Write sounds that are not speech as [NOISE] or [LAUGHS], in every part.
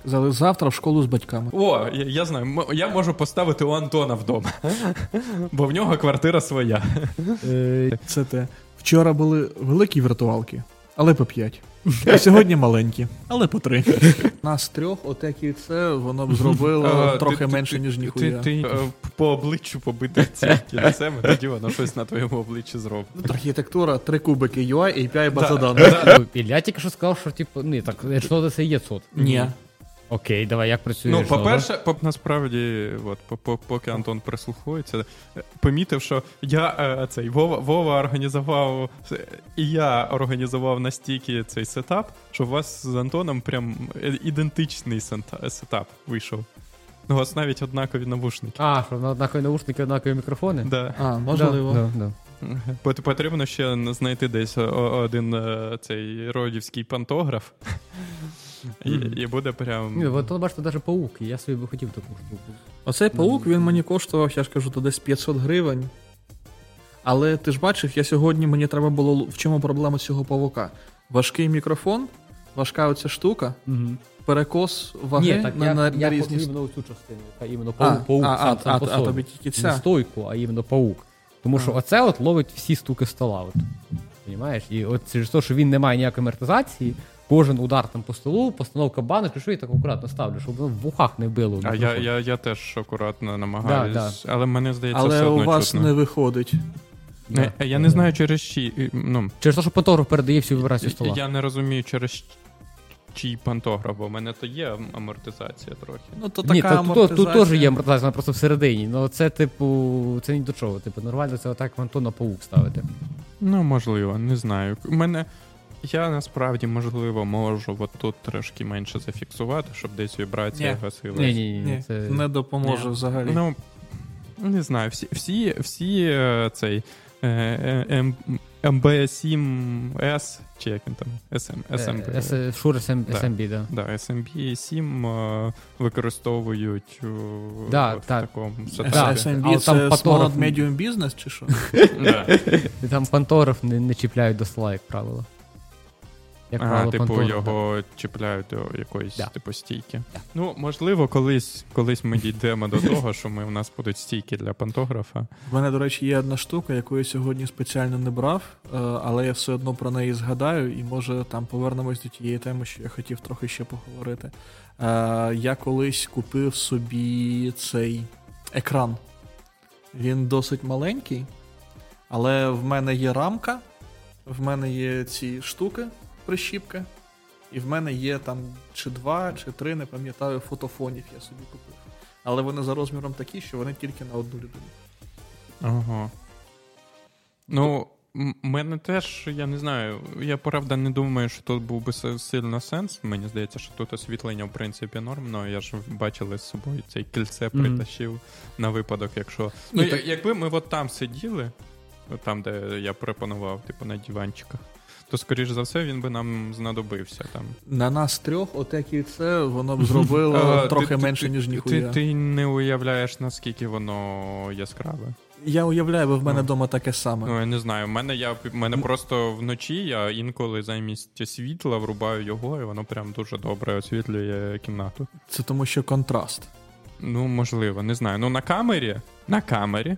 Сказали, завтра в школу з батьками. О, я, я знаю, м- я можу поставити у Антона вдома, [LAUGHS] бо в нього квартира своя. Е, Це те. Вчора були великі віртуалки, але по п'ять. [LAUGHS] А сьогодні маленькі, але по три. [LAUGHS] Нас трьох, отак і це, воно б зробило трохи менше, ніж ніхуя. Ти, ти е, по обличчю побити ці кільцем, тоді воно щось на твоєму обличчі зробить. Архітектура, три кубики UI, API, база Да, даних. да. Ілля тільки що сказав, що типу, ні, так Edge це є цот. Ні. Окей, давай, як працює Ну, по-перше, по- насправді, от, по- по- поки Антон прислуховується, е, помітив, що я е, цей Вова, Вова організував, е, і я організував настільки цей сетап, що у вас з Антоном прям ідентичний сетап вийшов. Ну, у вас навіть однакові навушники. А, що однакові наушники, однакові мікрофони? Да. А, можливо. Да, да, да. Потрібно ще знайти десь один цей родівський пантограф. І, і буде прям. Ні, от тут бачите, навіть паук, і я собі би хотів таку штуку. Оцей паук він мені коштував, я ж кажу, то десь 500 гривень. Але ти ж бачив, я сьогодні мені треба було. В чому проблема цього павука? Важкий мікрофон, важка оця штука, Угу. перекос ваги Ні, так на, я, на, я різні. іменно цю частину, яка іменно А, паук, паук а, сам, а, сам а, по а тобі тільки Не стойку, а іменно паук. Тому що оце от ловить всі стуки стола. От. Понімаєш? І от через те, що він не має ніякої амортизації, кожен удар там по столу, постановка банок, що я так акуратно ставлю, щоб воно в вухах не било. А я, я, я теж акуратно намагаюсь, Да, але мені здається, Але все у вас чутно. не виходить. Не, Да. я не знаю через чий. Ну, Через те, що фотограф передає всю вібрацію стола. я не розумію через чий пантограф, бо в мене то є амортизація трохи. Ну, то Ні, така то, тут, тут теж є амортизація, вона просто всередині. Ну це, типу, це ні до чого. Типу, нормально це отак в Антона паук ставити. Ну, можливо, не знаю. У мене. Я насправді, можливо, можу от тут трошки менше зафіксувати, щоб десь вібрація Ні. гасилась. Ні, ні, ні, Ні, це... не допоможе Ні. взагалі. Ну, не знаю, всі, всі, всі е, цей е, е, MB7S, чи як він там? SM, SMB. Шур SM, Да. SMB, да. Да, SMB 7 е, використовують Да, в так. такому Да. сетапі. SMB Але це там Small Medium Business чи що? [LAUGHS] Да. Там пантограф не, не чіпляють до стола, як правило. Як А, правило, типу, пантограф, його чіпляють до якоїсь Да. типу стійки. Ну, можливо, колись, колись ми дійдемо до того, що ми, у нас будуть стійки для пантографа. В мене, до речі, є одна штука, яку я сьогодні спеціально не брав, е, але я все одно про неї згадаю, і може там повернемось до тієї теми, що я хотів трохи ще поговорити. Е, Я колись купив собі цей екран. Він досить маленький, але в мене є рамка, в мене є ці штуки, прищіпки, і в мене є там чи два, чи три, не пам'ятаю, фотофонів я собі купив. Але вони за розміром такі, що вони тільки на одну людину. Ага. Ну, мене теж, я не знаю, я правда не думаю, що тут був би сильно сенс. Мені здається, що тут освітлення, в принципі, норм, але я ж бачили з собою цей кільце притащив на випадок, якщо. Ну, я- так- якби ми от там сиділи, там, де я пропонував, типу, на диванчиках, то, скоріш за все, він би нам знадобився там. На нас трьох, отак і це, воно б зробило [LAUGHS] трохи менше, ніж ніхуя. ти не уявляєш, наскільки воно яскраве. Я уявляю, бо в мене Ну. вдома таке саме. Ну, я не знаю. В мене я в мене просто вночі я інколи замість світла врубаю його, і воно прям дуже добре освітлює кімнату. Це тому, що контраст. Ну, можливо, не знаю. Ну, на камері, на камері.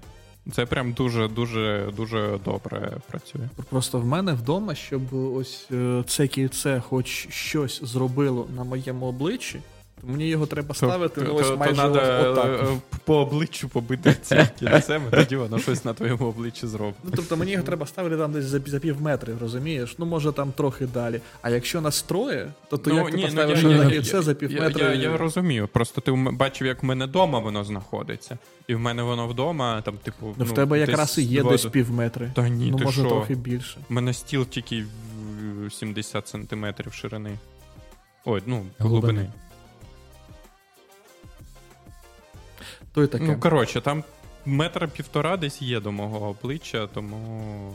Це прям дуже, дуже, дуже добре працює. Просто в мене вдома, щоб ось е, це кільце хоч щось зробило на моєму обличчі, то мені його треба ставити ну, ось майже надо, отак. е, е, по обличчю побити цим кільцем, і тоді воно щось на твоєму обличчі зробить. Ну, тобто мені його треба ставити там десь за, за пів метри, розумієш? Ну, може там трохи далі. А якщо нас троє, то, то як ти поставиш Ну, я- на я- кільце я- за пів я- метра? Я, я розумію. Просто ти бачив, як в мене вдома воно знаходиться. І в мене воно вдома, там, типу. Ну, в тебе якраз і є два- десь пів метри. Та ні, ну, ти може що? трохи більше. У мене стіл тільки 70 сантиметрів ширини. Ой, ну, Глибини. То й таке. Ну, коротше, там метра півтора десь є до мого обличчя, тому.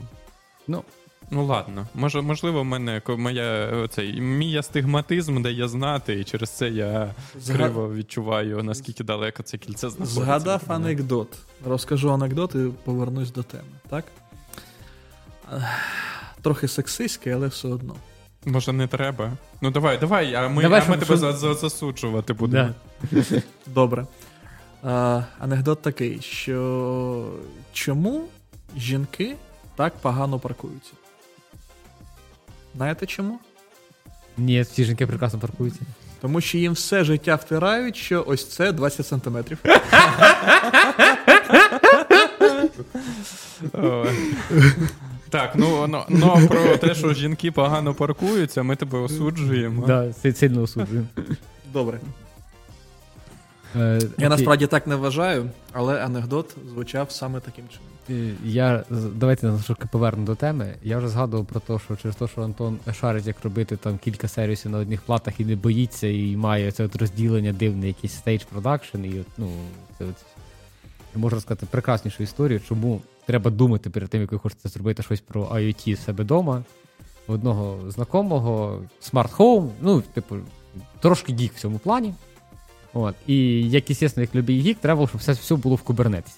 Ну. Ну ладно, може, можливо, в мене моя цей мій астигматизм дає знати, і через це я Зга- криво відчуваю, наскільки далеко це кільце знаходиться. Згадав анекдот. Розкажу анекдот і повернусь до теми, так? Трохи сексистський, але все одно. Може, не треба. Ну давай, давай, а ми, Давай, а ми щоб- тебе засуджувати будемо. Да. Добре. Е, анекдот такий, що чому жінки так погано паркуються? Знаєте чому? Ні, всі жінки прекрасно паркуються. Тому що їм все життя втирають, що ось це 20 сантиметрів. Так, ну, ну, ну про те, що жінки погано паркуються, ми тебе осуджуємо. Да, сильно осуджую. Добре. Е, Я насправді так не вважаю, але анекдот звучав саме таким чином. Я давайте на трохи поверну до теми. Я вже згадував про те, що через те, що Антон шарить, як робити там кілька сервісів на одних платах і не боїться, і має це от розділення дивне, якийсь stage production, і от, ну це от я можу розказати прекраснішу історію, чому треба думати перед тим, як ви хочете зробити щось про IoT себе вдома. Одного знакомого Home, ну, типу, трошки гік в цьому плані. От. І як звісно, як любий гік, треба щоб все, все було в кубернетисі.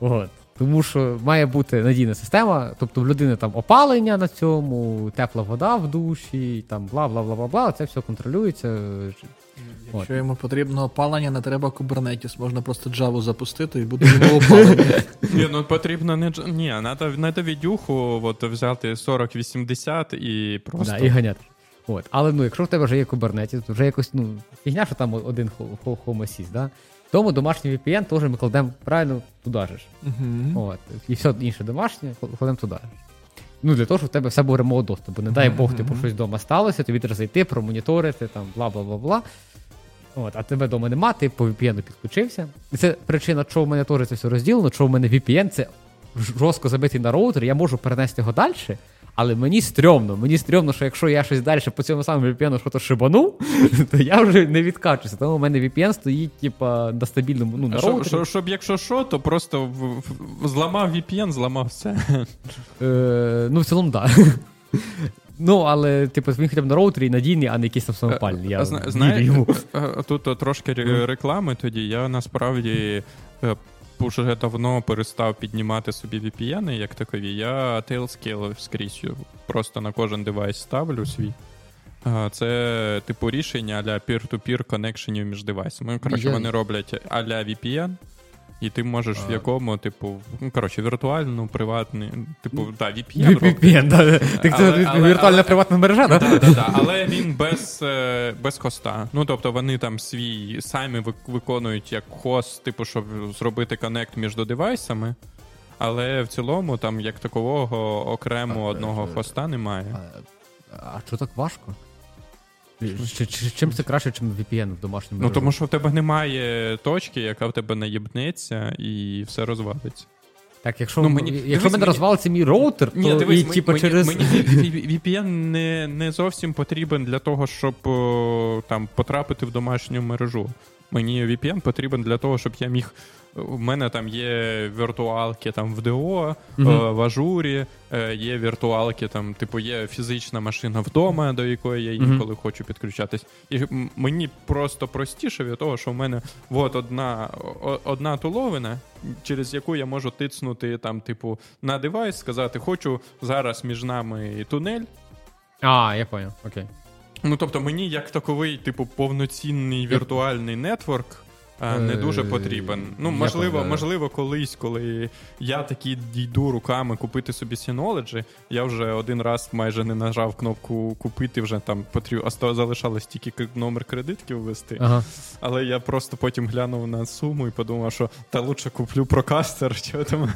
От. Тому що має бути надійна система, тобто в людини там опалення на цьому, тепла вода в душі, там бла бла бла бла бла. Це все контролюється. Якщо йому потрібно опалення, не треба Kubernetes, можна просто Java запустити і буде йому опалення. [LAUGHS] Ні, ну потрібно не ні, надо відюху взяти 40-80 і просто. Да, і ганяти. От. Але ну, якщо в тебе вже є Kubernetes, то вже якось ну, фігня, що там один хо- хо- Home Assist, да? тому домашній VPN теж ми кладемо правильно туди же ж. Мгм. От. І все інше домашнє кладемо туди. Ну, для того, щоб в тебе все був ремоут доступ. Бо не дай Бог, типу, щось вдома сталося, тобі треба зайти, промоніторити, там, бла бла бла бла. От, а тебе вдома нема, ти по VPN підключився. І це причина, чого в мене теж це все розділено, чого в мене VPN це жорстко забитий на роутер, я можу перенести його далі, але мені стрьомно. Мені стрьомно, що якщо я щось далі по цьому самому VPN щось шибану, [LAUGHS] то я вже не відкачуся. Тому у мене VPN стоїть, типа, на стабільному, ну, на роутері. щоб, щоб якщо що, то просто в, в, зламав VPN, зламав все. Е, ну, в цілому, так. Да. Ну, але, типу, він хоча б на роутері надійний, а не якийсь там самопальний. Я зна- вірю Знаєте, е, тут е, трошки ре- реклами тоді. Я насправді е, вже давно перестав піднімати собі VPN як такові. Я Tailscale скрізь просто на кожен девайс ставлю свій. Це типу рішення для peer-to-peer коннекшенів між девайсами. Коротше, вони роблять а-ля VPN, і ти можеш в якому, типу, ну, коротше, віртуальну, приватний, типу, да, VPN. VPN, да. Так це віртуальна приватна мережа, Да, да, да. Але він без, е, без хоста. Ну тобто вони там свій самі виконують як хост, типу, щоб зробити connect між девайсами. Але в цілому там як такового окремо одного хоста немає. А що так важко? Чи- чи- Чим це краще, ніж VPN в домашньому Ну тому що в тебе немає точки, яка в тебе наїбнеться, і все розвалиться. Так, якщо, Ну, мені- якщо дивись, мене мені- розвалиться мій роутер, то і, дивись, типу, мені, через... мені [LAUGHS] VPN не, не зовсім потрібен для того, щоб о, там потрапити в домашню мережу. Мені VPN потрібен для того, щоб я міг. У мене там є віртуалки там в ДО, Мгм. е, в ажурі, е, є віртуалки, там, типу, є фізична машина вдома, до якої я інколи хочу підключатись. І мені просто простіше від того, що в мене от одна, одна туловина, через яку я можу тицнути там, типу, на девайс, сказати, хочу зараз між нами тунель. А, я понял, окей. Ну, тобто, мені як таковий, типу, повноцінний віртуальний нетворк. А, Не Е, дуже потрібен. Ну, можливо, можливо, колись, коли я таки дійду руками купити собі Synology, я вже один раз майже не нажав кнопку купити, вже там потрібно залишалось тільки номер кредитки ввести. Ага. Але я просто потім глянув на суму і подумав, що та лучше куплю прокастер, що [LAUGHS] там.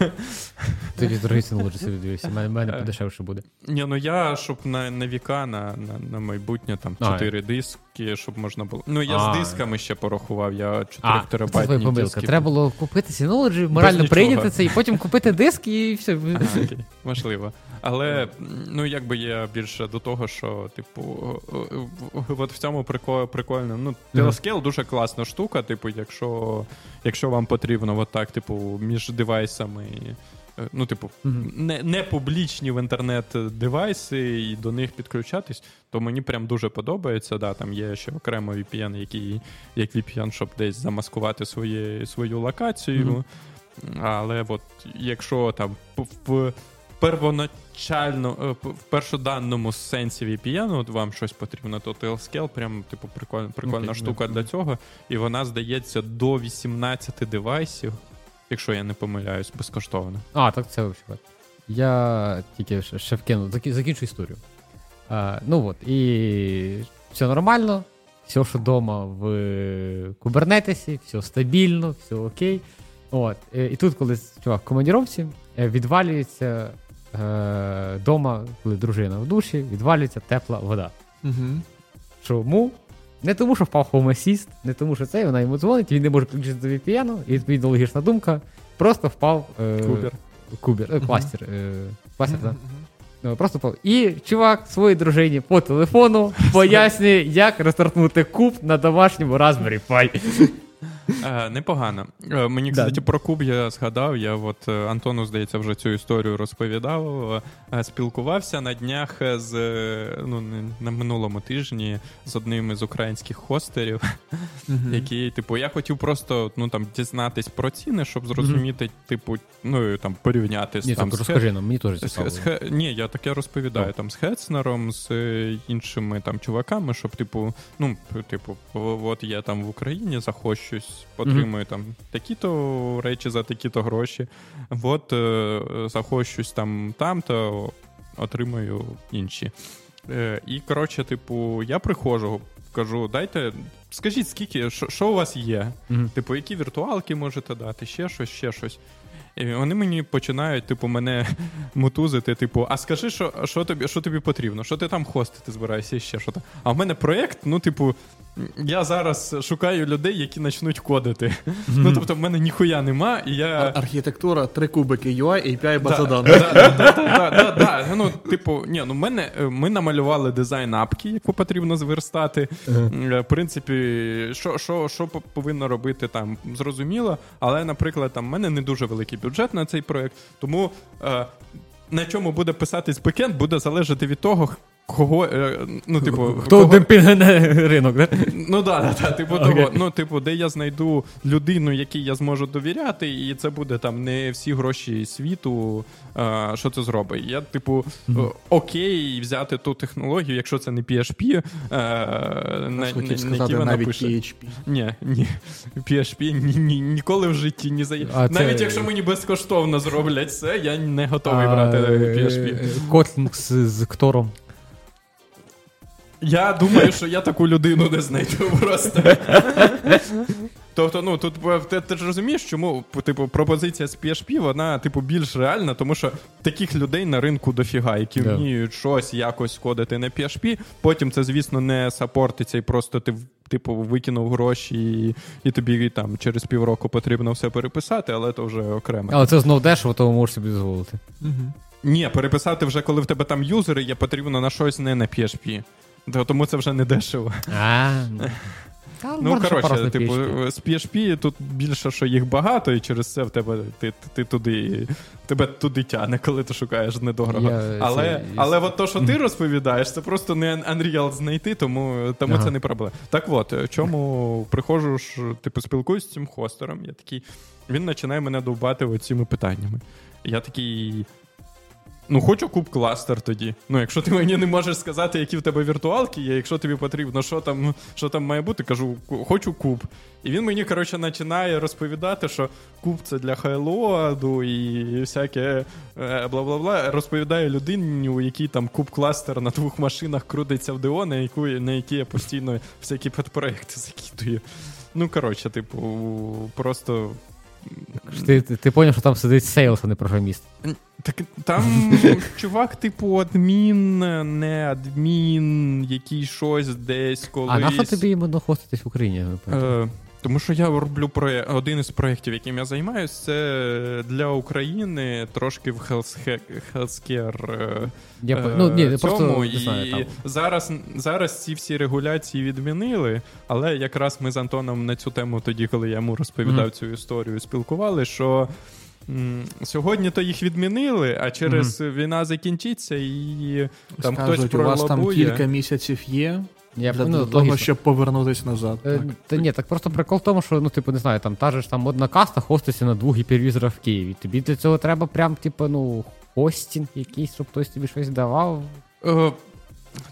Тоді дорогий Synology собі дивився, в мене, Е. мене подешевше буде. Ні, ну я, щоб на, на віка, на, на, на майбутнє там А, 4 диски, щоб можна було. Ну, я А. з дисками ще порахував, я 4 А, це твоя терабайтні помилка. диски. Треба було купити Synology, морально нічого. прийняти це, і потім купити диск, і все. [LAUGHS] Ага, окей, можливо. Але ну якби я більше до того, що, типу, о- о- от в цьому прико- прикольно. Ну, Telescale дуже класна штука, типу, якщо, якщо вам потрібно, от так, типу, між девайсами. Е, Ну, типу, не, не публічні в інтернет девайси і до них підключатись, то мені прям дуже подобається. Да, там є ще окремо VPN, який як VPN, щоб десь замаскувати своє, свою локацію. Але от якщо там в, первоначально, е, в першоданному сенсі VPN, от вам щось потрібно, то Tailscale прям, типу, прикольна, прикольна Окей, штука да. для цього. І вона, здається, до 18 девайсів, якщо я не помиляюсь, безкоштовно. А, так це взагалі. Я тільки ще, вкину, закінчу історію. А, ну от, і все нормально, все, що вдома в кубернетесі, все стабільно, все окей. От, і тут, коли чувак в командіровці, е, відвалюється е, дома, коли дружина в душі, відвалюється тепла вода. Угу. Чому? Не тому, що впав Home Assist, не тому, що це, вона йому дзвонить, він не може включити до VPN, і відповідно логічна думка, просто впав е, Кубер. кубер, е, кластер. Е, кластер, так. Ну, просто пов... І чувак своїй дружині по телефону [LAUGHS] пояснює, як розтартнути куб на домашньому Raspberry Pi. Е, непогано. Е, мені, кстати, про куб я згадав. Я от е, Антону, здається, вже цю історію розповідав. Е, Спілкувався на днях з ну, на минулому тижні з одним із українських хостерів, який, типу, я хотів просто ну там дізнатись про ціни, щоб зрозуміти, типу, ну там порівняти з Ні, там так розкажи нам, мені теж цікаво. Хе- ні, я таке розповідаю Ну. там з Хецнером, з іншими там чуваками, щоб, типу, ну, типу, от я там в Україні захочусь, отримую там такі-то речі за такі-то гроші. От е, захочусь там там-то, отримую інші. Е, і, коротше, типу, я приходжу, кажу, дайте. Скажіть, скільки, що- у вас є? Мгм. Типу, які віртуалки можете дати, ще щось, ще щось. І вони мені починають, типу, мене [LAUGHS] мотузити, типу, а скажи, що, що, тобі, що тобі потрібно? Що ти там хостити збираєшся і ще що там? А в мене проєкт, ну, типу, я зараз шукаю людей, які почнуть кодити. Ну, тобто, в мене ніхуя нема, і я. Архітектура, три кубики UI, API, база Да, даних. да, да, да, да, да, да. Ну, типу, ні, ну мене е, ми намалювали дизайн апки, яку потрібно зверстати. Е, В принципі, що, що, що повинно робити там, зрозуміло. Але, наприклад, там в мене не дуже великий бюджет на цей проект, тому е, на чому буде писатись бекенд, буде залежати від того, кого. Е, ну, типу, Хто кого- [LAUGHS] ринок, да? Ну да, да, да, типу Окей. того. Ну, типу, де я знайду людину, якій я зможу довіряти, і це буде там не всі гроші світу, а, що це зробить. Я, типу, о- окей, взяти ту технологію, якщо це не PHP, а, на, на, на сказати вона навіть пише. PHP. Ні, ні. PHP ні, ні, ніколи в житті не за А це- навіть якщо мені безкоштовно зроблять це, я не готовий А, брати е, PHP. е, Котлінг з Ктором. Я думаю, що я таку людину не знайду [LAUGHS] просто. Тобто, ну тут е, ти, ти ж розумієш, чому типу пропозиція з PHP, вона типу більш реальна, тому що таких людей на ринку дофіга, які Да. вміють щось якось кодити на PHP. Потім це, звісно, не сапортиться, і просто ти типу викинув гроші, і, і тобі там через півроку потрібно все переписати, але то вже окремо. Але це знов дешево, тому можеш собі дозволити. Ні, переписати вже коли в тебе там юзери, є потрібно на щось не на PHP. То- Тому це вже не дешево. А, Та, Ну, коротше, типу, з PHP тут більше, що їх багато, і через це в тебе ти, ти туди, тебе туди тяне, коли ти шукаєш недорого. Я але, це- але от то, що ти розповідаєш, це просто не Unreal знайти, тому, тому Ага. це не проблема. Так от, чому приходжу ж, типу, спілкуюсь з цим хостером, я такий, він починає мене довбати от цими питаннями. Я такий. Ну, хочу куб кластер тоді. Ну, якщо ти мені не можеш сказати, які в тебе віртуалки є, якщо тобі потрібно, що там, що там має бути, кажу, хочу куб. І він мені, коротше, починає розповідати, що куб це для хайлоаду і всяке е, бла-бла-бла. Розповідає людині, у якій там куб кластер на двох машинах крутиться в ДО, на яку на які я постійно всякі підпроекти закидую. Ну, коротше, типу, просто Ти, ти, ти поняв, що там сидить sales, а не програміст. Так там [LAUGHS] чувак, типу, адмін, не адмін, який щось десь колись. А на що тобі іменно хоститись в Україні? Е, тому що я роблю проє... один із проєктів, яким я займаюся, це для України трошки в е, Я е, ну, ні, цьому, просто і не знаю, там. зараз, зараз ці всі регуляції відмінили, але якраз ми з Антоном на цю тему тоді, коли я йому розповідав Мгм. цю історію, спілкували, що м, сьогодні то їх відмінили, а через війна закінчиться і там хтось Скажуть, у вас там кілька місяців є Я, для ну, того, щоб повернутися назад. Е, Так. Та ні, так просто прикол в тому, що ну, типу, не знаю, там та же ж там одна каста хоститься на двох гіпервізорах в Києві. Тобі для цього треба прям, типу, ну, хостінг якийсь, щоб хтось тобі щось давав. Е,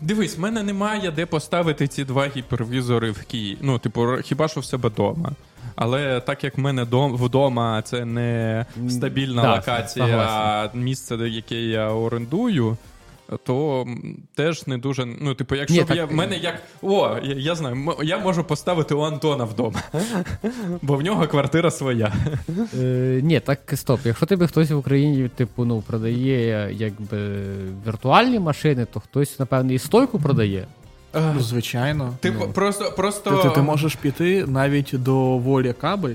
Дивись, в мене немає де поставити ці два гіпервізори в Києві. Ну, типу, хіба що в себе вдома. Але так як в мене дом, вдома це не стабільна Да, локація, а місце, яке я орендую. То теж не дуже. Ну, типу, якщо Ні, б так- я в мене як. О, я, я знаю, м- я можу поставити у Антона вдома, [LAUGHS] бо в нього квартира своя. Е, ні, так стоп. Якщо тебе хтось в Україні, типу, ну, продає якби віртуальні машини, то хтось, напевно, і стойку продає. Ну, звичайно. Типу, ну. просто, просто... Ти, ти, ти можеш піти навіть до волі кабель,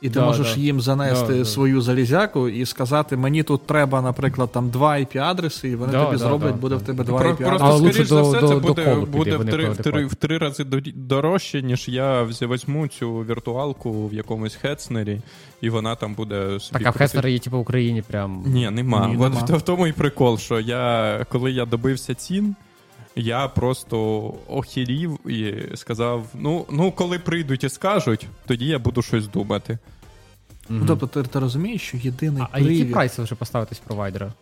і ти Да, можеш да. їм занести Да, да. свою залізяку і сказати: мені тут треба, наприклад, там два IP-адреси, і вони Да, тобі да, зроблять, да, буде да. в тебе два IP-адреси. просто, Але скоріш за все, до- це до буде, піде, буде в, три, в, три, в три рази дорожче, ніж я візьму цю віртуалку в якомусь хетснері, і вона там буде собі. Так, а в. Хеснера є, типу, в Україні прям. Ні, нема. Ні, нема. В, в тому і прикол, що я, коли я добився цін, я просто охерів і сказав: ну, ну, коли прийдуть і скажуть, тоді я буду щось думати. Ну, тобто ти, ти розумієш, що єдиний А, а які прайси вже поставити з провайдера?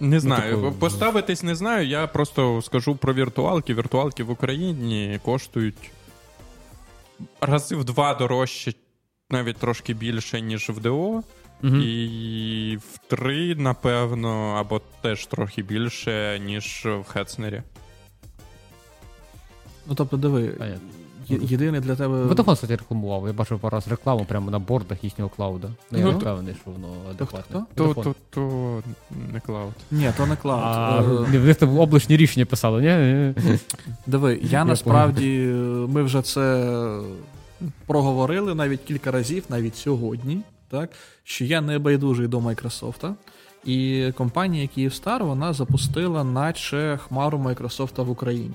Не знаю, типу, поставитись не знаю. Я просто скажу про віртуалки. Віртуалки в Україні коштують рази в два дорожче, навіть трошки більше, ніж в DO. Мгм. І в три, напевно, або теж трохи більше, ніж в Hetzner і. Ну, тобто, диви, Понятно. є- єдиний для тебе. Vodafone, кстати, рекламував. Я бачив пару раз рекламу прямо на бордах їхнього клауда. Ну, я Ну, не то- впевнений, що воно адекватне. хто? То, Vodafone. то, то не cloud. Ні, то не А, cloud. Е, в них там облачні рішення писали, ні? Диви, я насправді е, ми вже це проговорили навіть кілька разів, навіть сьогодні, так, що я не байдужий до Майкрософта. І компанія Київстар вона запустила, наче хмару Майкрософта в Україні.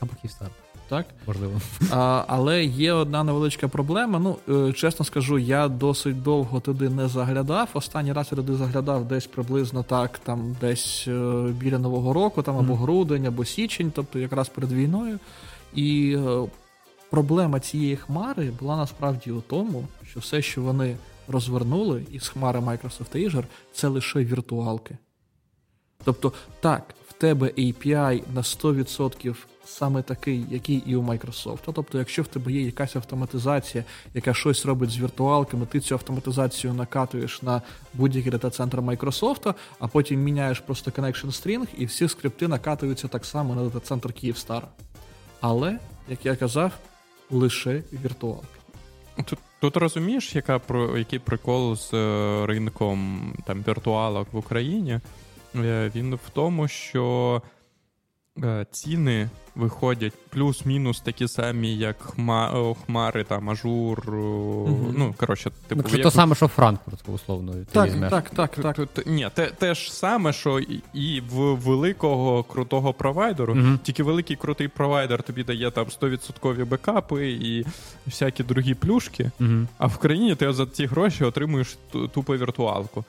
Або Київстар, Так? можливо. [LAUGHS] А, але є одна невеличка проблема. Ну, е, чесно скажу, я досить довго туди не заглядав. Останній раз я туди заглядав десь приблизно так, там десь е, біля Нового року, там або грудень, або січень, тобто якраз перед війною. І е, проблема цієї хмари була насправді у тому, що все, що вони розвернули із хмари Microsoft Azure, це лише віртуалки. Тобто, так, в тебе API на 100% саме такий, який і у Microsoft. Тобто, якщо в тебе є якась автоматизація, яка щось робить з віртуалками, ти цю автоматизацію накатуєш на будь-який дата-центр Microsoft, а потім міняєш просто connection string, і всі скрипти накатуються так само на дата-центр Київстара. Але, як я казав, лише віртуалки. Тут, тут розумієш, яка про який прикол з е, ринком там віртуалок в Україні? Е, Він в тому, що ціни виходять плюс-мінус такі самі, як хма, о, хмари, там ажур. Мгм. Ну, коротше, типу, Якщо як- то саме, що Франкфурт, условно. Ти Так, візьмеш. так, так, так. Ні, те, те ж саме, що і, в великого крутого провайдеру, Мгм. тільки великий крутий провайдер тобі дає там 100% бекапи і всякі другі плюшки. Мгм. А в країні ти за ті гроші отримуєш ту- тупо віртуалку.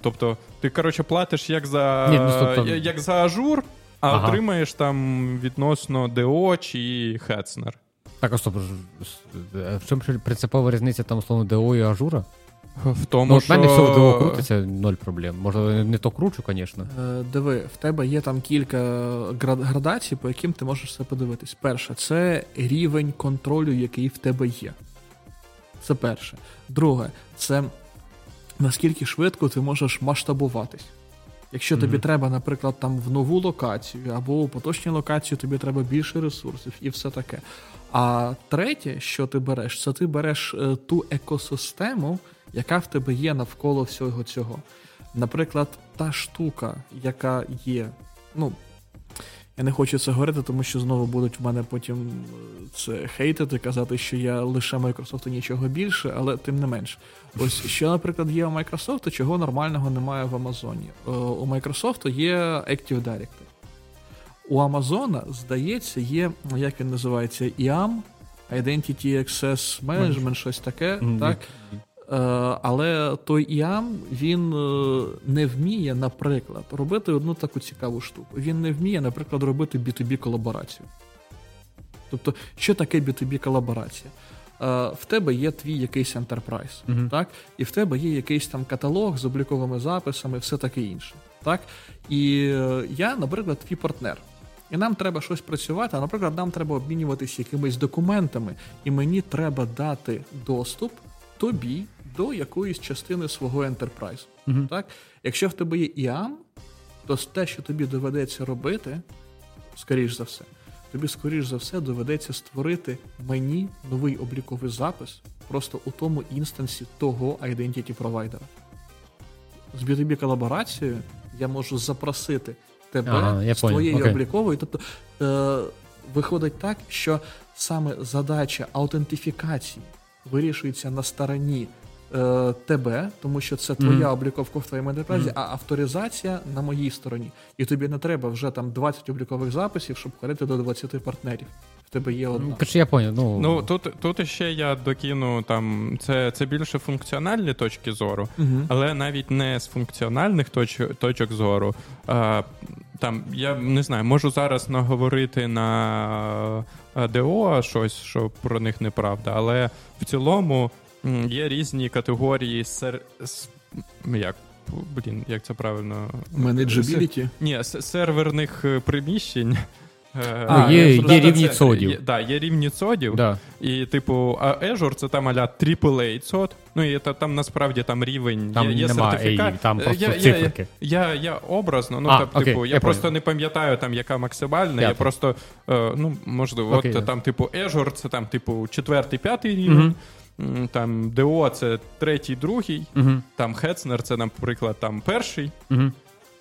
Тобто, ти, коротше, платиш як за, Ні, ну, стоп, як за ажур, а Ага. отримаєш там відносно ДО чи Хецнер. Так, а стоп. ж- В чому принципова різниця там, условно, ДО і Ажура? В тому, Ну, от що... мене все в ДО крутиться, ноль проблем. Може, не то кручу, звісно. Е, Диви, в тебе є там кілька градацій, по яким ти можеш це подивитись. Перше, це рівень контролю, який в тебе є. Це перше. Друге, це наскільки швидко ти можеш масштабуватись. Якщо тобі Мгм. треба, наприклад, там в нову локацію або у поточній локації тобі треба більше ресурсів і все таке. А третє, що ти береш, це ти береш е, ту екосистему, яка в тебе є навколо всього цього. Наприклад, та штука, яка є, ну. Я не хочу це говорити, тому що знову будуть в мене потім е, це хейтити, казати, що я лише Microsoft і нічого більше, але тим не менш. Ось що, наприклад, є у Microsoft, чого нормального немає в Амазоні. Е, У Microsoft є Active Directory. У Amazon, здається, є, як він називається, IAM, Identity Access Management, щось таке. Мгм. так? Е, але той IAM, він е, не вміє, наприклад, робити одну таку цікаву штуку. Він не вміє, наприклад, робити B2B колаборацію. Тобто, що таке B2B колаборація? Е, В тебе є твій якийсь enterprise, Мгм. так? і в тебе є якийсь там каталог з обліковими записами, все таке інше. Так? І я, наприклад, твій партнер. І нам треба щось працювати, а наприклад, нам треба обмінюватися якимись документами, і мені треба дати доступ тобі до якоїсь частини свого enterprise. Мгм. Так? Якщо в тебе є IAM, то те, що тобі доведеться робити, скоріш за все, тобі, скоріш за все, доведеться створити мені новий обліковий запис просто у тому інстансі того identity провайдера. З B2B колаборацією я можу запросити тебе Ага, з твоєї окей. облікової. Тобто е, виходить так, що саме задача аутентифікації вирішується на стороні е, тебе, тому що це твоя Мгм. обліковка в твоєму ентерпрайзі, Мгм. а авторизація на моїй стороні. І тобі не треба вже там 20 облікових записів, щоб ходити до 20 партнерів. В тебе є одна. Короче, я понял. Ну, Ну тут, тут ще я докину там це, це більше функціональні точки зору, Мгм. але навіть не з функціональних точ, точок зору. А, там я не знаю, можу зараз наговорити на е, ДО щось, що про них неправда, але в цілому є різні категорії сер... як блін, як це правильно? Менеджабіліті. Ні, серверних е, приміщень. Е, А, є, я є рівні це- цодів. Є, да, є рівні цодів. Да. І, типу, а Azure це там аля AAA цод. Ну і та, там насправді там рівень. Там є, є нема сертифікат. AI, там Е, просто я, я, циферки. я, я образно, ну А, та, окей, типу, я, я просто понял. не пам'ятаю там, яка максимальна. Я П'ята. просто, е, ну, можливо, Окей, от да. там, типу, Azure це там, типу, четвертий, п'ятий рівень. М, Там DO це третій, другий, Угу. там Hetzner це, наприклад, там перший. Угу.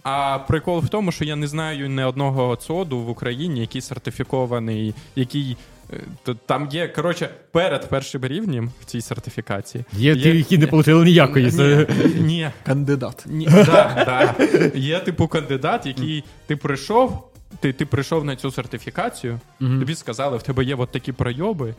А прикол в тому, що я не знаю ні одного цоду в Україні, який сертифікований, який. е, то Там є, коротше, перед першим рівнем в цій сертифікації. Є ті, які не отримали ніякої. Ні, ні, Кандидат. ні, да, да. Є типу кандидат, який ти прийшов, ти, ти прийшов на цю сертифікацію, тобі сказали, в тебе є от такі пройоби,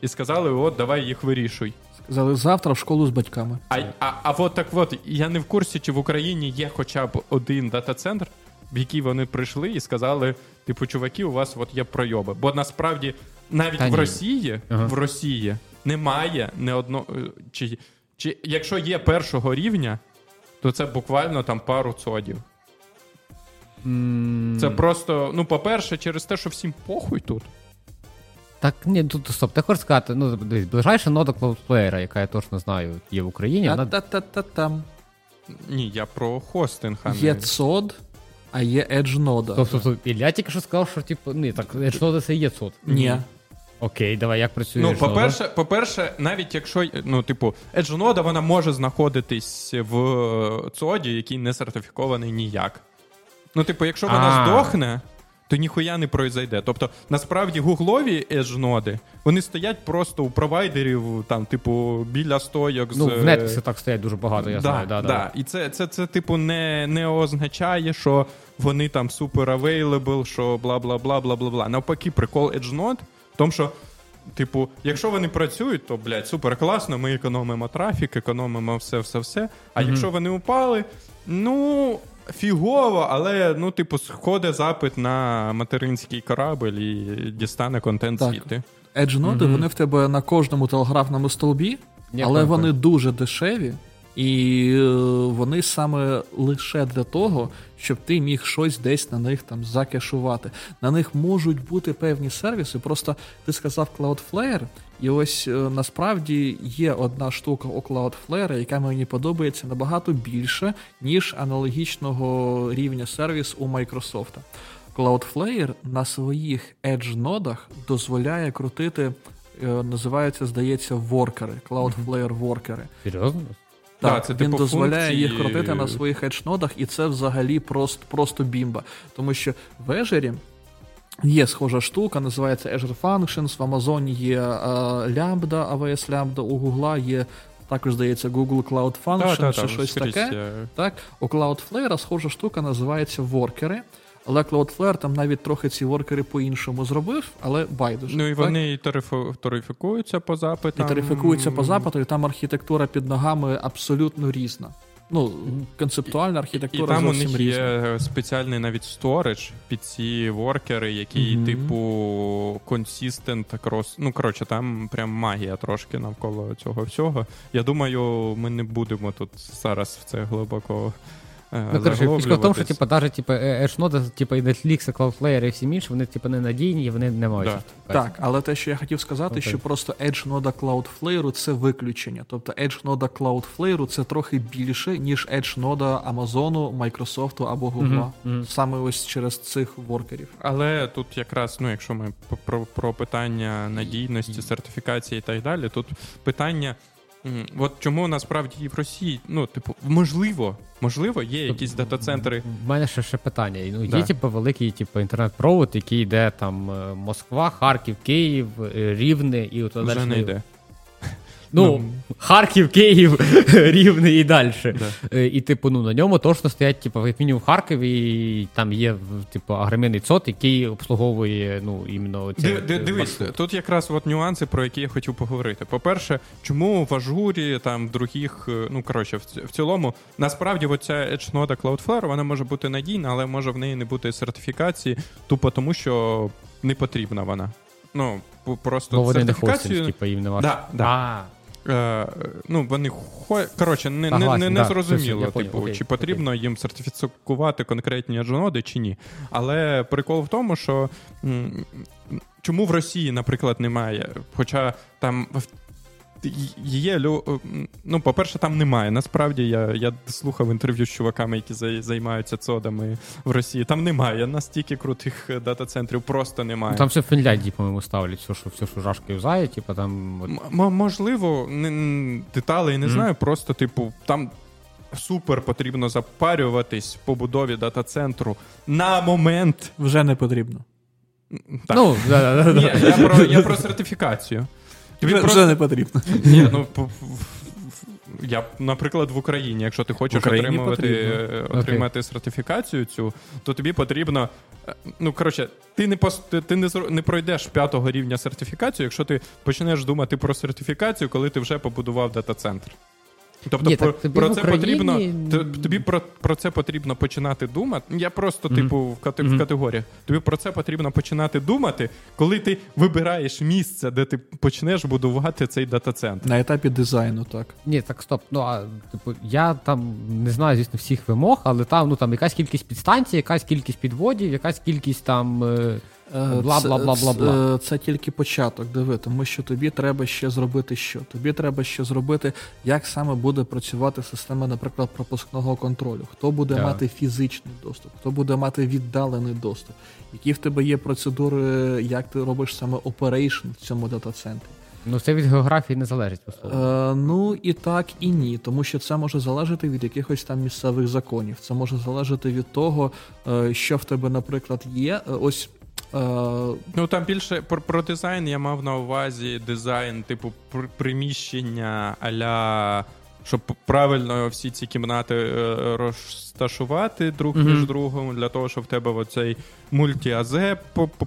і сказали, от давай їх вирішуй. Сказали завтра в школу з батьками. А, а, а от так от, я не в курсі, чи в Україні є хоча б один дата-центр, в який вони прийшли і сказали: типу, чуваки, у вас от є пройоби. Бо насправді навіть Та в ні. Росії, Ага. в Росії немає не одного. Чи, чи якщо є першого рівня, то це буквально там пару цодів. М, Це просто, ну, по-перше, через те, що всім похуй тут. Так, ні, тут стоп, ти хочеш сказати, ну дивись, ближайша нода Cloudflare, яка я точно знаю, є в Україні, вона Та-та-та-та-там. Ні, я про хостинг, а Є не... цод, а є Edge нода. Тобто, тобто Ілля тільки що сказав, що типу, ні, так, що це є цот. Ні. Окей, давай, як працює. Ну, Edge Node? по-перше, по-перше, навіть якщо ну, типу, Edge нода вона може знаходитись в е, цоді, який не сертифікований ніяк. Ну, типу, якщо вона А. здохне, то ніхуя не произойде. Тобто, насправді, гуглові Edge ноди вони стоять просто у провайдерів, там, типу, біля стойок з. Ну, в Netflix так стоять дуже багато, я да, знаю. Да, да. І це, це, це, типу, не, не означає, що вони там супер available, що бла бла бла бла бла бла. Навпаки, прикол Edge Node в тому, що. Типу, якщо вони працюють, то блядь, супер класно, ми економимо трафік, економимо все, все, все. А Мгм. якщо вони упали, ну фігово, але ну, типу, сходить запит на материнський корабель і дістане контент Так. звідти. Edge ноди, Мгм. вони в тебе на кожному телеграфному стовбі, Я але вони дуже дешеві, і е, вони саме лише для того, щоб ти міг щось десь на них там закешувати. На них можуть бути певні сервіси. Просто ти сказав Cloudflare, і ось е, насправді є одна штука у Cloudflare, яка мені подобається набагато більше, ніж аналогічного рівня сервіс у Microsoft. Cloudflare на своїх Edge нодах дозволяє крутити, е, називаються, здається, воркери, Cloudflare воркери. Серйозно? Да, Так, це він типу дозволяє функції- їх крутити на своїх едж-нодах, і це взагалі просто, просто бімба. Тому що в Azure є схожа штука, називається Azure Functions, в Amazon є е, Lambda, AWS Lambda, у Google є також, здається, Google Cloud Functions Та, та, чи та, щось скрізь, таке. е, Так, у Cloudflare схожа штука називається воркери. Але Cloudflare там навіть трохи ці воркери по-іншому зробив, але байдуже. Ну і так? вони і тарифу- тарифікуються по і запитам. тарифікуються по запиту, і там архітектура під ногами абсолютно різна. Ну, концептуальна І архітектура там у них різна. є спеціальний навіть сторидж під ці воркери, який, Мгм. типу, консистент крос. Ну, коротше, там прям магія трошки навколо цього всього. Я думаю, ми не будемо тут зараз в це глибоко Ну, коротше, фішка в тому, що типу, навіть типу, Edge Node, типу, і Netflix, і Cloudflare, і всі інші, вони типу, ненадійні, і вони не мають. Да. Так, але те, що я хотів сказати, okay. що просто Edge Node Cloudflare це виключення. Тобто Edge Node Cloudflare це трохи більше, ніж Edge Node Amazon, Microsoft або Google. Uh-huh. Uh-huh. Саме ось через цих воркерів. Але тут якраз, ну, якщо ми про, про питання надійності, сертифікації і так далі, тут питання. От чому насправді і в Росії, ну, типу, можливо, можливо, є якісь дата-центри. У мене ще ще питання. Ну, да. Є, типу, великий типу, інтернет-провод, який йде там е, Москва, Харків, Київ, е, Рівне і от Вже не йде. Ну, ну, Харків, Київ, [LAUGHS] Рівне і далі. Да. Е, і, типу, ну, на ньому точно стоять, типу, як мінімум в Харкові, і там є, типу, агромінний ЦОТ, який обслуговує, ну, іменно це. Дивись, тут якраз от нюанси, про які я хотів поговорити. По-перше, чому в ажурі, там, в других, е, ну, коротше, в цілому, насправді, оця Edge Node Cloudflare, вона може бути надійна, але може в неї не бути сертифікації, тупо тому, що не потрібна вона. Ну, просто Бо вони не хостять, типу, їм не важко. Да, да. Е, ну, вони хо... коротше, не не, не, не зрозуміло, типу, окей, чи потрібно окей. їм сертифікувати конкретні аджоноди, чи ні. Але прикол в тому, що м, чому в Росії, наприклад, немає. Хоча там є ну, по-перше, там немає. Насправді я я слухав інтерв'ю з чуваками, які займаються цодами в Росії. Там немає настільки крутих дата-центрів, просто немає. Там все в Фінляндії, по-моєму, ставлять все, що все, що жашки взає, типу там. М- можливо, не, деталей не mm. знаю. Просто, типу, там. Супер потрібно запарюватись в побудові дата-центру на момент. Вже не потрібно. Так. Ну, да, да, да. Ні, Я про я про сертифікацію. Тобі вже, просто... не потрібно. Ні, ну, я, наприклад, в Україні, якщо ти хочеш отримувати е, отримати okay. сертифікацію цю, то тобі потрібно. Е, ну, коротше, ти не пос, ти не не пройдеш п'ятого рівня сертифікацію, якщо ти почнеш думати про сертифікацію, коли ти вже побудував дата-центр. Тобто Ні, про, про це Україні... потрібно тобі про про це потрібно починати думати. Я просто, mm-hmm. типу, в, кати, mm-hmm. в категорії. Тобі про це потрібно починати думати, коли ти вибираєш місце, де ти почнеш будувати цей дата-центр. На етапі дизайну, так. Ні, так стоп. Ну а типу, я там не знаю, звісно, всіх вимог, але там ну там якась кількість підстанцій, якась кількість підводів, якась кількість там. Е... Бла бла бла бла бла. Це тільки початок, диви, тому що тобі треба ще зробити що? Тобі треба ще зробити, як саме буде працювати система, наприклад, пропускного контролю. Хто буде yeah. мати фізичний доступ, хто буде мати віддалений доступ, які в тебе є процедури, як ти робиш саме оперейшн в цьому дата-центрі. Ну, це від географії не залежить по Е, Ну і так, і ні, тому що це може залежати від якихось там місцевих законів. Це може залежати від того, е, що в тебе, наприклад, є. Е, ось Uh, ну там більше про, про дизайн я мав на увазі дизайн, типу, приміщення аля щоб правильно всі ці кімнати е, розташувати друг mm-hmm. між другом, для того, щоб в тебе оцей мультіазе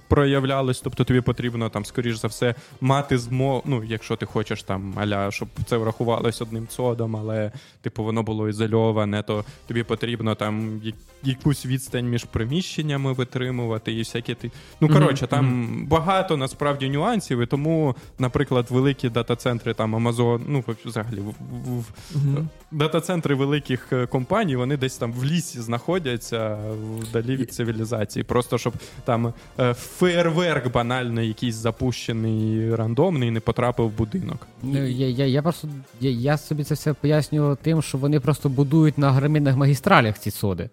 проявлялось. Тобто тобі потрібно там, скоріш за все, мати змогу, ну, якщо ти хочеш там аля, щоб це врахувалось одним цодом, але типу воно було ізольоване, то тобі потрібно там якусь відстань між приміщеннями витримувати і всякі ти. Ну коротше, mm-hmm. там mm-hmm. багато насправді нюансів, і тому, наприклад, великі дата-центри там Amazon, ну взагалі в. в Угу. Дата-центри великих е, компаній, вони десь там в лісі знаходяться вдалі від цивілізації. Просто щоб там е, фейерверк банально якийсь запущений рандомний не потрапив в будинок. Ну, я я, я просто я, я собі це все пояснюю тим, що вони просто будують на громінних магістралях ці соди.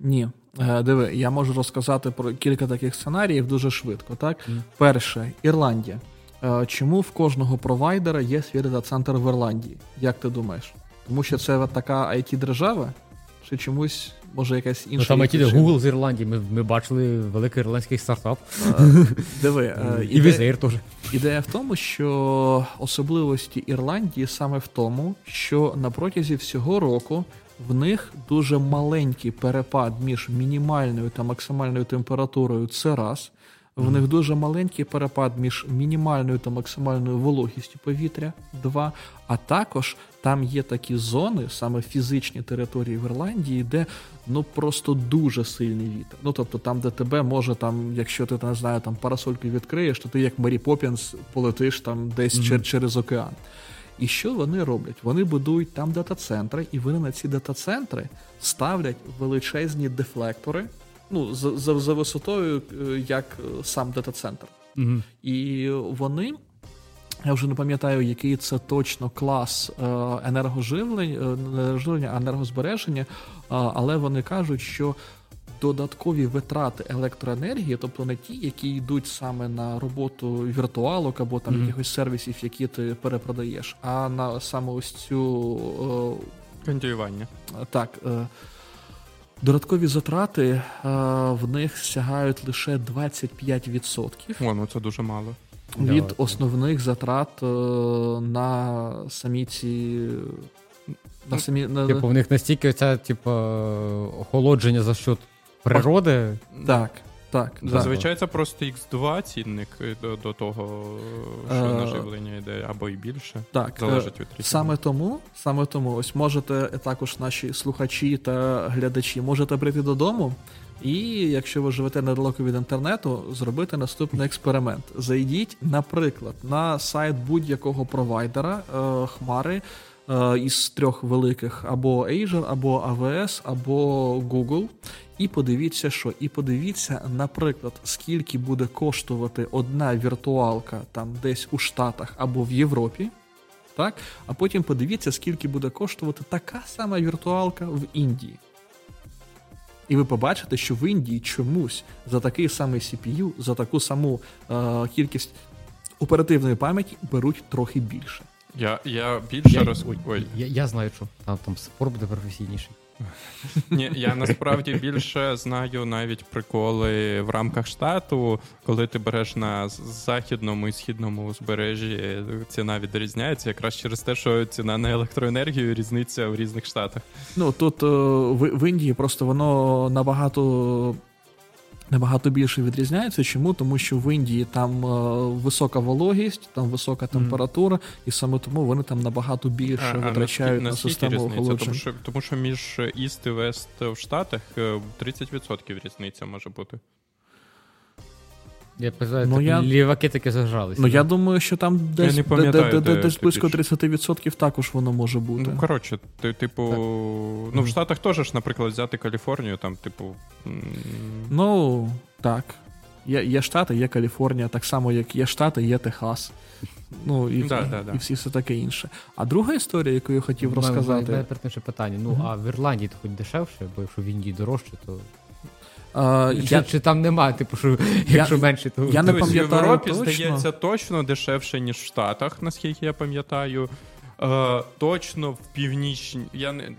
Ні. Е, диви, я можу розказати про кілька таких сценаріїв дуже швидко. Так, mm. перше, Ірландія. Чому в кожного провайдера є свій дата-центр в Ірландії? Як ти думаєш? Тому що це така it держава чи чомусь може якась інша. Ну, Там IT Google з Ірландії. Ми ми бачили великий ірландський стартап. Диви, [LAUGHS] і Візир теж. Ідея в тому, що особливості Ірландії саме в тому, що на протязі всього року. В них дуже маленький перепад між мінімальною та максимальною температурою. Це раз. В них дуже маленький перепад між мінімальною та максимальною вологістю повітря. Два. А також там є такі зони, саме фізичні території в Ірландії, де ну просто дуже сильний вітер. Ну тобто, там, де тебе може там, якщо ти не знаю, там парасольки відкриєш, то ти як Мері Поппінс полетиш там десь mm-hmm. через океан. І що вони роблять? Вони будують там дата-центри, і вони на ці дата-центри ставлять величезні дефлектори, ну, за, за, за висотою, е, як е, сам дата-центр. Угу. І вони. Я вже не пам'ятаю, який це точно клас е, енергоживлення, не живлення, енергозбереження, але вони кажуть, що додаткові витрати електроенергії, тобто не ті, які йдуть саме на роботу віртуалок або там mm-hmm. якихось сервісів, які ти перепродаєш, а на саме ось цю Кондюювання. Так. Додаткові затрати в них сягають лише 25%. О, ну це дуже мало від да, основних затрат а, на самі ці. На самі, на... Типу, в них настільки ця типу, охолодження за счет природи. Так. Так, Зазвичай це просто X2 цінник до до того, що е, наживлення йде, або і більше. Так, залежить від рівня. Саме тому, саме тому, ось можете також наші слухачі та глядачі можете прийти додому і якщо ви живете недалеко від інтернету, зробити наступний експеримент. Зайдіть, наприклад, на сайт будь-якого провайдера е, хмари е, із трьох великих або Azure, або AWS, або Google. І подивіться, що. І подивіться, наприклад, скільки буде коштувати одна віртуалка там десь у Штатах або в Європі. Так, а потім подивіться, скільки буде коштувати така сама віртуалка в Індії. І ви побачите, що в Індії чомусь за такий самий CPU, за таку саму е, кількість оперативної пам'яті беруть трохи більше. Я я більше я, роз... Ой. Я, я знаю, що там там спор буде професійніший. [LAUGHS] Ні, Я насправді більше знаю навіть приколи в рамках штату, коли ти береш на західному і східному узбережжі, ціна відрізняється якраз через те, що ціна на електроенергію різниця в різних штатах. Ну тут е, в, в Індії просто воно набагато набагато більше відрізняється. Чому? Тому що в Індії там е, висока вологість, там висока температура, mm. і саме тому вони там набагато більше а, витрачають а на, на систему охолодження. Тому що, тому що між Іст і Вест в Штатах 30% е, різниця може бути. Я писаю, ну, я... ліваки таки зажалися. Ну, я думаю, що там десь де, де, де, десь близько 30% також воно може бути. Ну, коротше, ти, типу, ну, в Штатах теж, наприклад, взяти Каліфорнію, там, типу. Ну, так. Є є Штати, є Каліфорнія, так само, як є Штати, є Техас. Ну, і да, да, да. і всі все таке інше. А друга історія, яку я хотів ну, розказати. У мене питання. Ну, uh-huh. а в Ірландії то хоч дешевше, бо якщо в Індії дорожче, то. Uh, чи, я... чи там немає, типу, що якщо я, менше, то я не пам'ятаю в Європі точно. здається точно дешевше, ніж в Штатах, наскільки я пам'ятаю. Uh, точно в північній. Я не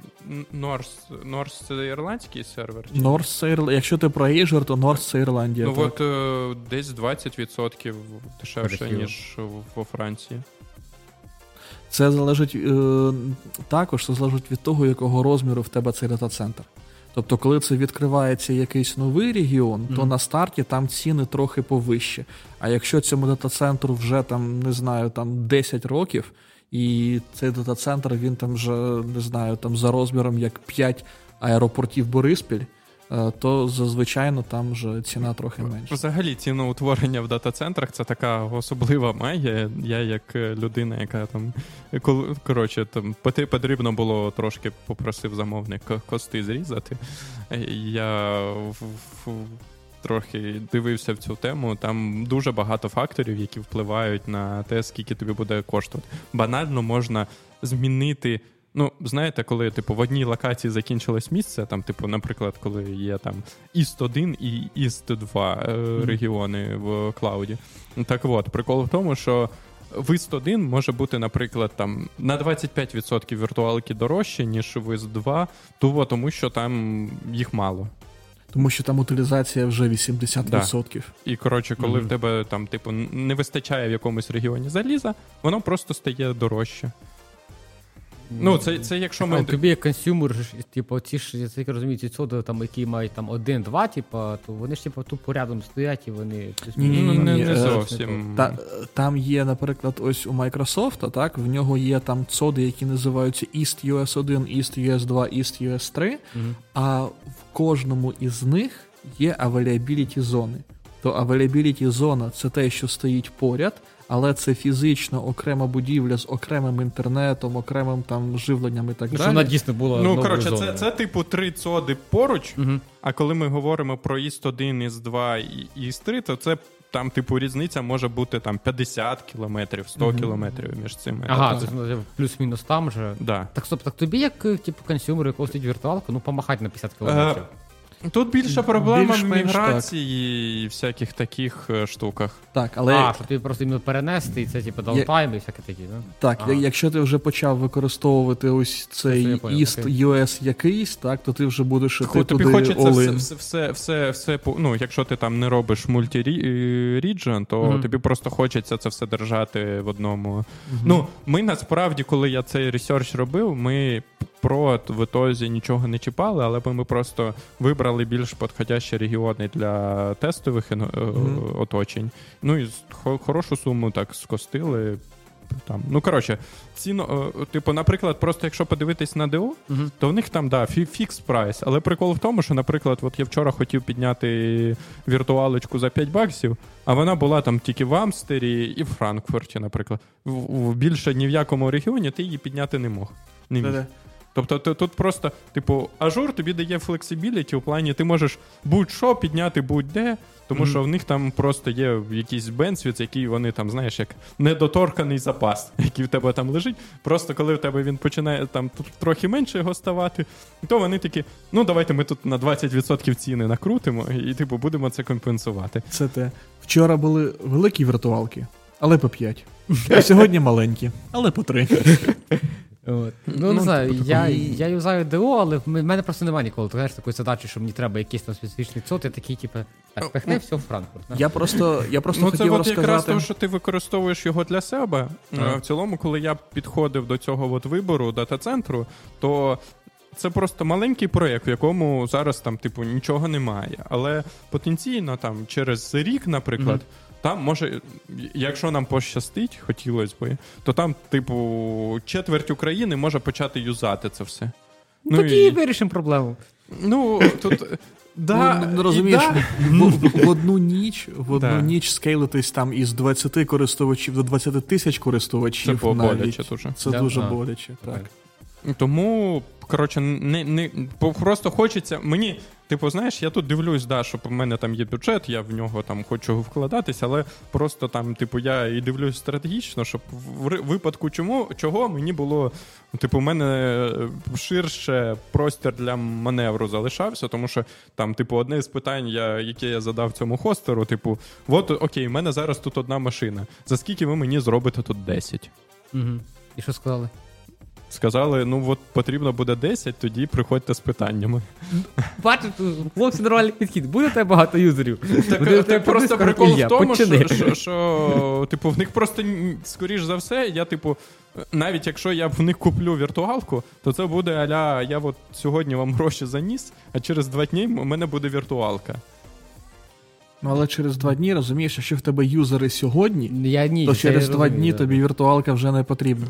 Норс Норс це ірландський сервер? Норс це Ірл... Якщо ти про Azure, то Норс це Ірландія. Ну так. от uh, десь 20% дешевше, Прихів. ніж во Франції. Це залежить е, також це залежить від того, якого розміру в тебе цей дата-центр. Тобто, коли це відкривається якийсь новий регіон, mm-hmm. то на старті там ціни трохи повище. А якщо цьому дата-центру вже там не знаю, там 10 років, і цей дата-центр він там вже не знаю, там за розміром як 5 аеропортів Бориспіль. Е, то зазвичай там вже ціна трохи менша. Взагалі, ціноутворення в дата-центрах це така особлива магія. Я, як е, людина, яка там коротше, там потрібно було трошки попросив замовник кости зрізати. Я в, в, трохи дивився в цю тему. Там дуже багато факторів, які впливають на те, скільки тобі буде коштувати. Банально можна змінити. Ну, знаєте, коли типу в одній локації закінчилось місце, там, типу, наприклад, коли є там іст 1 і іст 2 е, mm-hmm. регіони в клауді. Так от, прикол в тому, що вист 1 може бути, наприклад, там на 25% віртуалки дорожче, ніж вист 2, того, тому що там їх мало. Тому що там утилізація вже 80%. Да. І коротше, коли mm-hmm. в тебе там, типу, не вистачає в якомусь регіоні заліза, воно просто стає дорожче. Ну, це це якщо ми. А, тобі як консюмер, типу, ці ж я так розумію, ці цоди, там, які мають там один-два, типу, то вони ж типу тупо рядом стоять і вони. Ні, ні, ні, не, не зовсім. Та, Там є, наприклад, ось у Microsoft, так, в нього є там цоди, які називаються East US 1, East US 2, East US 3, угу. а в кожному із них є availability зони. То availability зона це те, що стоїть поряд, але це фізично окрема будівля з окремим інтернетом, окремим там живленням і так Ну, далі. що вона дійсно була. Ну, коротше, це, це типу три цоди поруч, Мгм. а коли ми говоримо про East 1 East 2 і East 3 то це там, типу, різниця може бути там 50 кілометрів, 100 Мгм. кілометрів між цими. Ага, Так. це ну, плюс-мінус там же. Да. Так, стоп, так тобі, як е, типу, консюмеру, якого стоїть віртуалка, ну помахати на 50 кілометрів. Тут більша проблема в міграції і всяких таких е, штуках. Так, але А, що тобі просто іменно перенести, і це типу downtime і всяке такі, да? Так, Ага. якщо ти вже почав використовувати ось цей я East US якийсь, так, то ти вже будеш іти тобі туди хочеться все, all-in. все, все, все, все, ну, якщо ти там не робиш multi-region, то Мгм. тобі просто хочеться це все держати в одному. Мгм. Ну, ми насправді, коли я цей research робив, ми про в ітозі нічого не чіпали, але ми просто вибрали більш підходящі регіони для тестових Мгм. оточень. Ну і хорошу суму так скостили. Там. Ну, коротше, ціно, е, типу, наприклад, просто якщо подивитись на ДО, Угу. то в них там да, фікс прайс. Але прикол в тому, що, наприклад, от я вчора хотів підняти віртуалочку за 5 баксів, а вона була там тільки в Амстері і в Франкфурті, наприклад. В, в більше ні в якому регіоні ти її підняти не мог. Не міг. Тобто ти, тут просто, типу, ажур тобі дає флексибіліті у плані, ти можеш будь-що підняти будь-де, тому Мгм. що в них там просто є якийсь бенсвіц, який вони там, знаєш, як недоторканий запас, [LAUGHS] який в тебе там лежить. Просто коли в тебе він починає там трохи менше його ставати, то вони такі, ну давайте ми тут на 20% ціни накрутимо, і типу будемо це компенсувати. Це те. Вчора були великі віртуалки, але по 5. А сьогодні маленькі, але по 3. [LAUGHS] От. Ну, Ну, не знаю, типу, я, я юзаю ДО, але в мене просто немає ніколи знаєш, такої задачі, що мені треба якийсь там специфічний цот, я такий, типу, так, пихни все в Франкфурт. Я просто, я просто ну, це хотів якраз розказати. те, що ти використовуєш його для себе. Е, В цілому, коли я підходив до цього от вибору дата-центру, то це просто маленький проєкт, в якому зараз там, типу, нічого немає. Але потенційно там через рік, наприклад. Там може, якщо нам пощастить, хотілося би, то там, типу, четверть України може почати юзати це все. Ну, тоді і вирішимо проблему. ну тут да, ну, розумієш, да, в, в, в одну ніч, в одну Да. ніч скейлитись там із 20 користувачів до 20 тисяч це користувачів боляче навіть. дуже. Це Да? дуже боляче. Так. Тому, коротше, не, не, просто хочеться. Мені, типу, знаєш, я тут дивлюсь, да, що в мене там є бюджет, я в нього там хочу вкладатися, але просто там, типу, я і дивлюсь стратегічно, щоб в випадку чому, чого мені було, типу, в мене е, ширше простір для маневру залишався, тому що там, типу, одне з питань, я, яке я задав цьому хостеру, типу, от окей, в мене зараз тут одна машина. За скільки ви мені зробите тут 10? Угу. І що сказали? Сказали, ну от потрібно буде 10, тоді приходьте з питаннями. Бачиш, хлопці нормальний підхід. Буде тебе багато юзерів. Так, Буде так просто прикол в тому, що, що, що типу, в них просто скоріш за все, я, типу, навіть якщо я в них куплю віртуалку, то це буде аля, я от сьогодні вам гроші заніс, а через два дні у мене буде віртуалка. Ну, але через два дні розумієш, якщо в тебе юзери сьогодні, Я ні, то через я два розумію, дні да. тобі віртуалка вже не потрібна.